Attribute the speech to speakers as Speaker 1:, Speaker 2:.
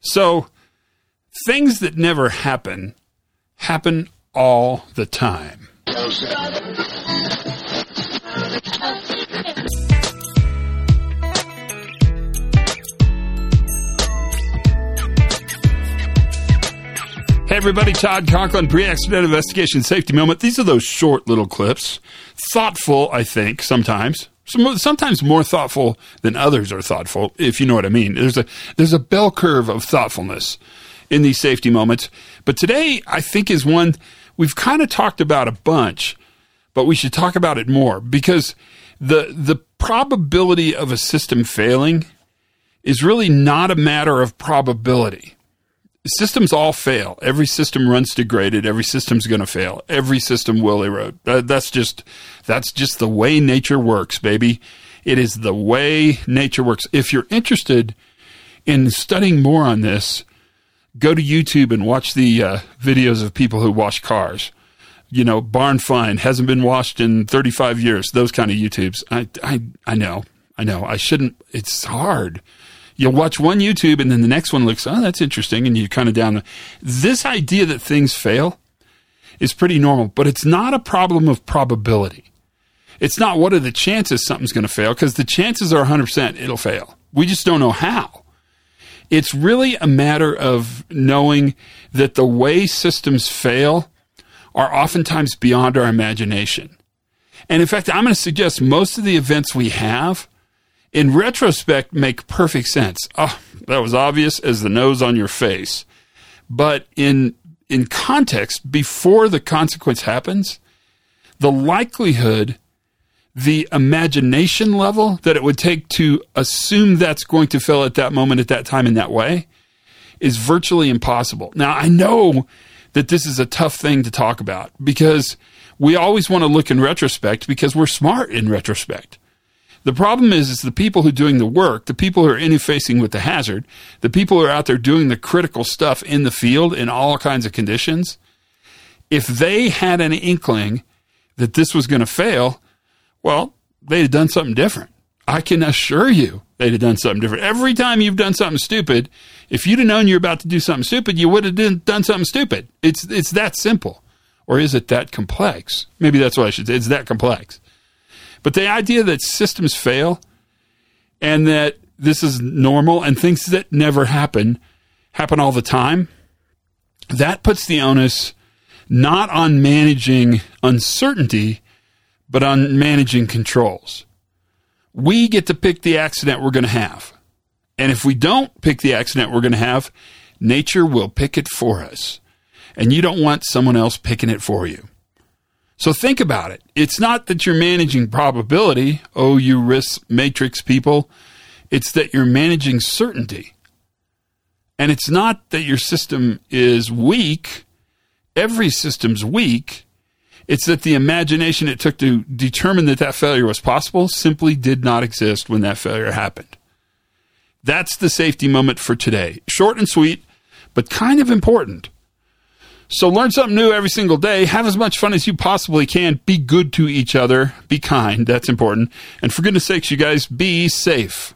Speaker 1: So things that never happen happen all the time. Hey everybody, Todd Conklin, pre-accident investigation safety moment. These are those short little clips. Thoughtful, I think, sometimes. Some, sometimes more thoughtful than others are thoughtful, if you know what I mean. There's a there's a bell curve of thoughtfulness in these safety moments. But today, I think is one we've kind of talked about a bunch, but we should talk about it more because the the probability of a system failing is really not a matter of probability systems all fail. Every system runs degraded. Every system's going to fail. Every system will erode. that's just that's just the way nature works, baby. It is the way nature works. If you're interested in studying more on this, go to YouTube and watch the uh, videos of people who wash cars. You know, barn find hasn't been washed in 35 years. Those kind of YouTubes. I I I know. I know. I shouldn't. It's hard you'll watch one YouTube and then the next one looks, oh, that's interesting. And you kind of down. This idea that things fail is pretty normal, but it's not a problem of probability. It's not what are the chances something's going to fail because the chances are 100% it'll fail. We just don't know how. It's really a matter of knowing that the way systems fail are oftentimes beyond our imagination. And in fact, I'm going to suggest most of the events we have in retrospect make perfect sense. Oh, that was obvious as the nose on your face. But in in context, before the consequence happens, the likelihood, the imagination level that it would take to assume that's going to fail at that moment, at that time, in that way, is virtually impossible. Now, I know that this is a tough thing to talk about because we always want to look in retrospect because we're smart in retrospect. The problem is, is the people who are doing the work, the people who are interfacing with the hazard, the people who are out there doing the critical stuff in the field in all kinds of conditions. If they had an inkling that this was going to fail, well, they'd have done something different. I can assure you they'd have done something different. Every time you've done something stupid, if you'd have known you're about to do something stupid, you would have done something stupid. It's, it's that simple. Or is it that complex? Maybe that's what I should say. It's that complex. But the idea that systems fail and that this is normal and things that never happen happen all the time, that puts the onus not on managing uncertainty, but on managing controls. We get to pick the accident we're going to have. And if we don't pick the accident we're going to have, nature will pick it for us. And you don't want someone else picking it for you. So think about it. It's not that you're managing probability, oh, you risk matrix people. It's that you're managing certainty. And it's not that your system is weak. Every system's weak. It's that the imagination it took to determine that that failure was possible simply did not exist when that failure happened. That's the safety moment for today. Short and sweet, but kind of important. So learn something new every single day. Have as much fun as you possibly can. Be good to each other. Be kind. That's important. And for goodness sakes, you guys, be safe.